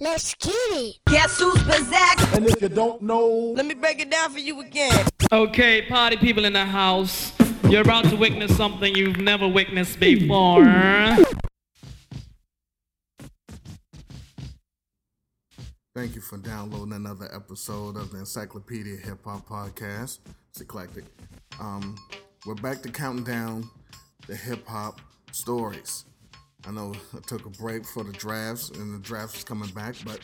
Let's get it. Guess who's possessed? And if you don't know, Let me break it down for you again. Okay, party people in the house. You're about to witness something you've never witnessed before. thank you for downloading another episode of the Encyclopedia Hip Hop Podcast. It's eclectic. Um, we're back to counting down the hip hop stories. I know I took a break for the drafts, and the draft is coming back, but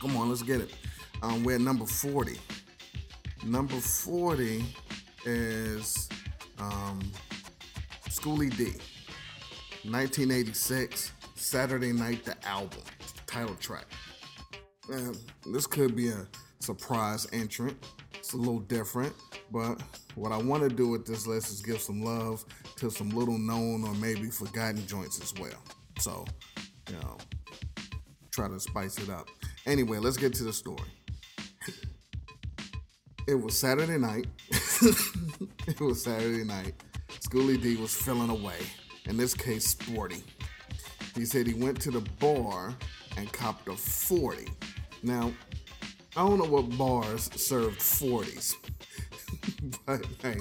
come on, let's get it. Um, we're at number 40. Number 40 is um, Schoolly D. 1986, Saturday Night the Album, title track. Uh, this could be a surprise entrant. It's a little different, but what I want to do with this list is give some love to some little known or maybe forgotten joints as well. So, you know, try to spice it up. Anyway, let's get to the story. It was Saturday night. it was Saturday night. Schoolly D was feeling away, in this case, sporty. He said he went to the bar and copped a 40. Now, I don't know what bars served 40s, but hey,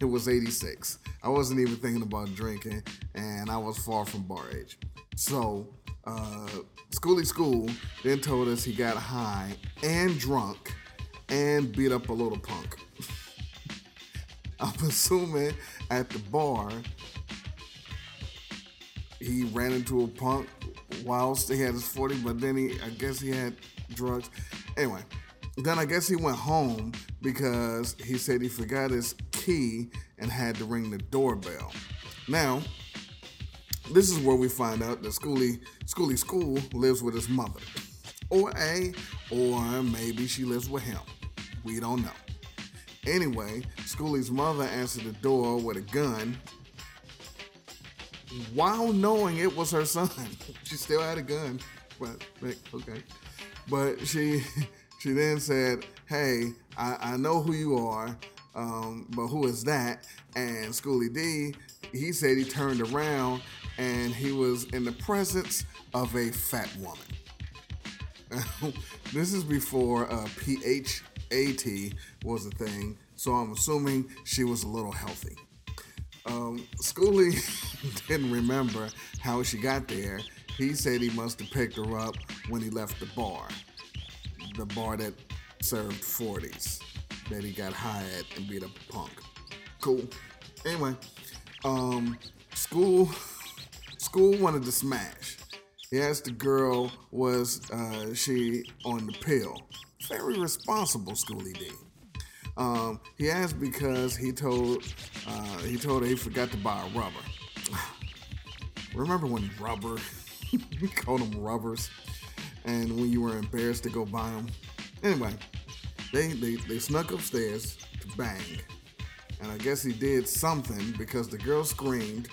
it was 86. I wasn't even thinking about drinking, and I was far from bar age. So, uh, Schoolly School then told us he got high and drunk and beat up a little punk. I'm assuming at the bar, he ran into a punk whilst he had his 40, but then he, I guess he had drugs. Anyway, then I guess he went home because he said he forgot his key and had to ring the doorbell. Now, this is where we find out that Schoolly, Schoolly School lives with his mother. Or A, or maybe she lives with him. We don't know. Anyway, Schoolly's mother answered the door with a gun while knowing it was her son. she still had a gun, but, okay. But she she then said, "Hey, I, I know who you are, um, but who is that?" And Schoolly D, he said he turned around and he was in the presence of a fat woman. this is before uh, PHAT was a thing, so I'm assuming she was a little healthy. Um, didn't remember how she got there. He said he must have picked her up when he left the bar, the bar that served 40s, that he got high at and beat a punk. Cool. Anyway, um, school, school wanted to smash. He asked the girl, was uh, she on the pill? Very responsible, Schoolly D. Um, he asked because he told uh, he told her he forgot to buy a rubber. Remember when rubber? we called them rubbers, and when you were embarrassed to go buy them. Anyway, they they, they snuck upstairs to bang, and I guess he did something because the girl screamed,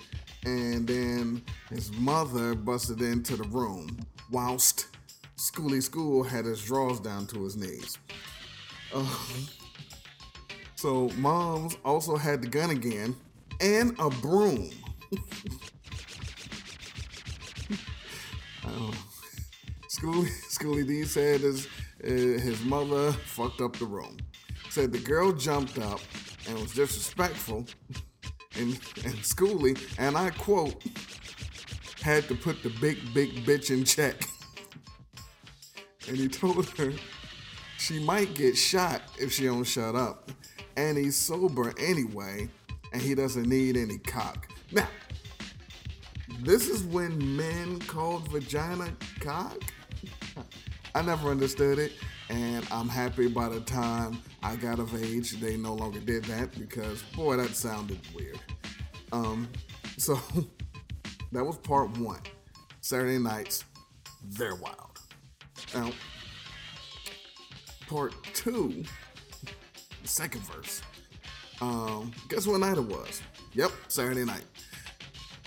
and then his mother busted into the room whilst Schoolly School had his drawers down to his knees. Uh, so moms also had the gun again and a broom. oh. Schoolly, Schoolly D said his, uh, his mother fucked up the room. Said the girl jumped up and was disrespectful, and, and Schoolly, and I quote, had to put the big, big bitch in check. and he told her she might get shot if she don't shut up. And he's sober anyway, and he doesn't need any cock. Now, this is when men called vagina cock. I never understood it, and I'm happy by the time I got of age, they no longer did that because boy, that sounded weird. Um, so that was part one. Saturday nights, they're wild. Now, part two, the second verse. Um, guess what night it was? Yep, Saturday night.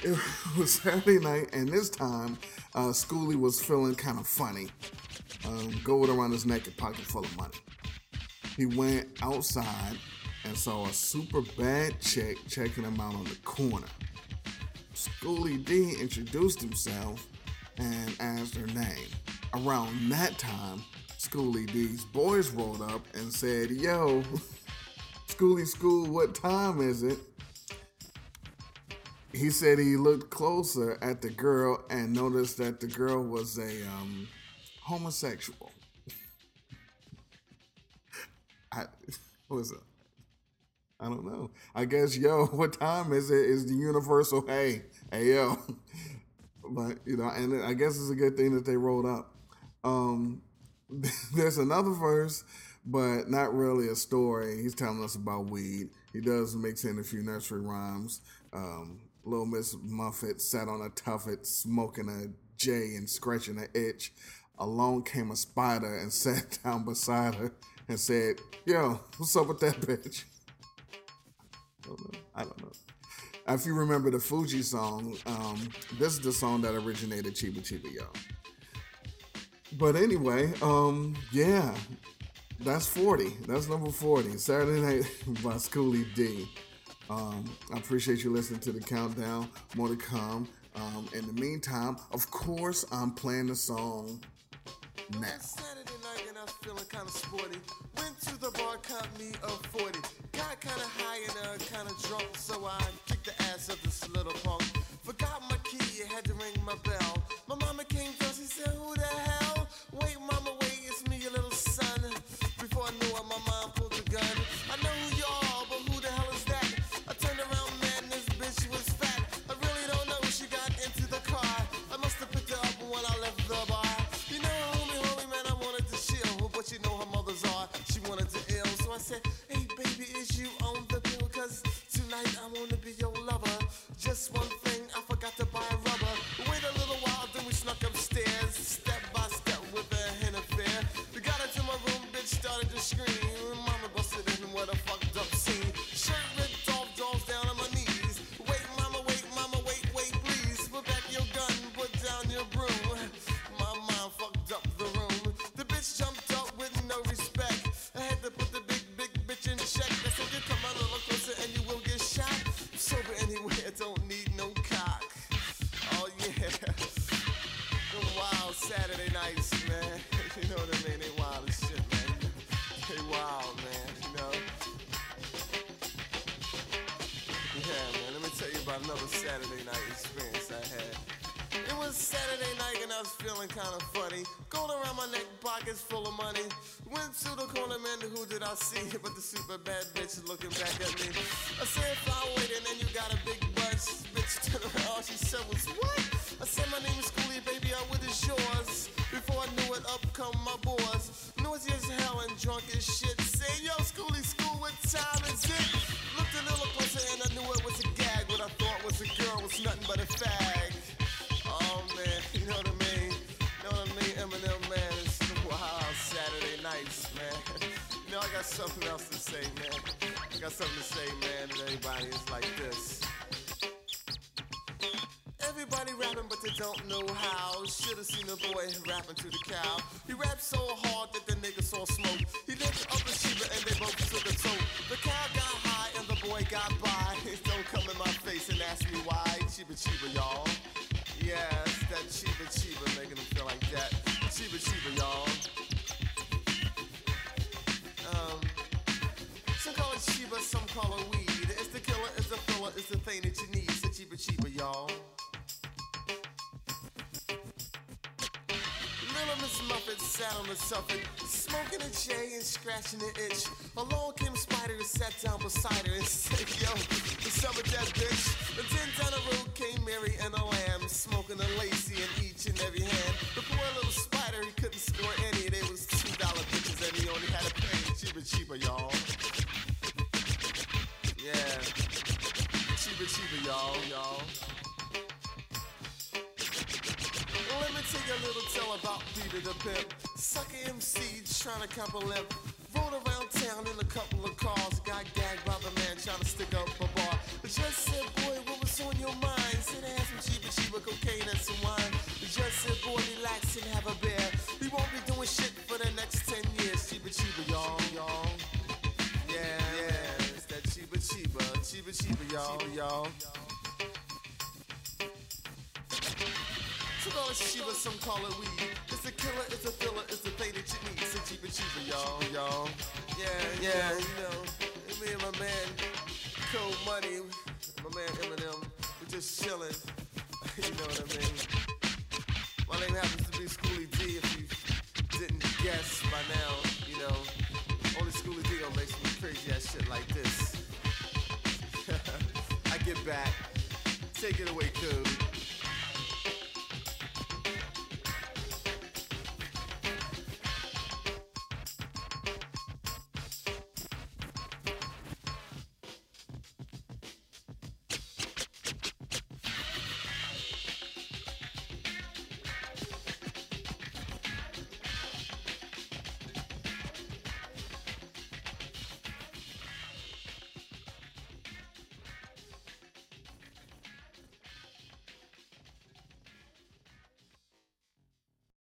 It was Saturday night, and this time, uh, Schoolly was feeling kind of funny. Um, gold around his neck and pocket full of money. He went outside and saw a super bad chick checking him out on the corner. Schoolly D introduced himself and asked her name. Around that time, Schoolly D's boys rolled up and said, Yo, Schoolly School, what time is it? He said he looked closer at the girl and noticed that the girl was a um, homosexual. I it? I don't know. I guess yo, what time is it? Is the universal hey, hey yo. But you know, and I guess it's a good thing that they rolled up. Um, there's another verse, but not really a story. He's telling us about weed. He does mix in a few nursery rhymes. Um, Little Miss Muffet sat on a tuffet, smoking a J and scratching an itch. Along came a spider and sat down beside her and said, Yo, what's up with that bitch? I don't know. If you remember the Fuji song, um, this is the song that originated Chiba Chiba Yo. But anyway, um, yeah, that's 40. That's number 40. Saturday Night by Schoolly D. Um, I appreciate you listening to the countdown. More to come. Um, in the meantime, of course, I'm playing the song now. Saturday night and I was feeling kind of sporty. Went to the bar, caught me a 40. Got kind of high and uh, kind of drunk, so I kicked the ass of this little punk. Forgot my key, had to ring my bell. My mama came down, she said, Who baby, is you on the bill? Cause tonight I wanna be your lover. Just one thing, about another Saturday night experience I had. It was Saturday night and I was feeling kind of funny. Gold around my neck, pockets full of money. Went to the corner, man, who did I see? But the super bad bitch looking back at me. I said, fly waiting and you got a big butt. Bitch turned around, all she said, was what? I said, my name is Schoolly, baby, I with is yours? Before I knew it, up come my boys. Noisy as hell and drunk as shit. Say, yo, Schoolly, school, what time is it? Was nothing but a fag. Oh man, you know what I mean? You know what I mean? Eminem, man, it's wild Saturday nights, man. You know, I got something else to say, man. I got something to say, man, to everybody. It's like this. Everybody rapping, but they don't know how. Should've seen a boy rapping to the cow. He rapped so hard that the nigga saw smoke. Chiba Chiba, y'all. It's that Chiba Chiba making them feel like that. Chiba Chiba, y'all. Um, some call it Chiba, some call it weed. It's the killer, it's the filler, it's the thing that you need. So Chiba Chiba, y'all. Miss Muffet sat on the soffit, smoking a J and scratching an itch. Along came Spider and sat down beside her and said, Yo, what's up with that bitch? And then down the road came Mary and a lamb, smoking a lacy in each and every hand. The poor little spider, he couldn't score any. They was two dollar bitches and he only had a penny. Chiba, Chiba, y'all. Yeah, Chiba, Chiba, y'all, y'all. A little tale about Peter the Pimp. Sucker MC trying to cap a lip. Rode around town in a couple of cars. Got gagged by the man trying to stick up a bar. The judge said, boy, what was on your mind? Said, I had some Chiba, Chiba cocaine and some wine. The judge said, boy, relax and have a beer. We won't be doing shit for the next 10 years. Chiba, Chiba, y'all, y'all. Yeah, yeah, it's that Chiba, Chiba, Chiba, Chiba, y'all, y'all. Took all the Chiba, some call it weed. It's a killer, it's a filler, it's the thing that you need. It's a Chiba, Chiba, y'all, y'all. Yeah, yeah, you know, me and my man, Code Money, my man Eminem, we just chilling. you know what I mean? My name happens to be Schoolly D. If you didn't guess by now, you know, only Schoolly D gonna make some crazy ass shit like this. I get back. Take it away, Code.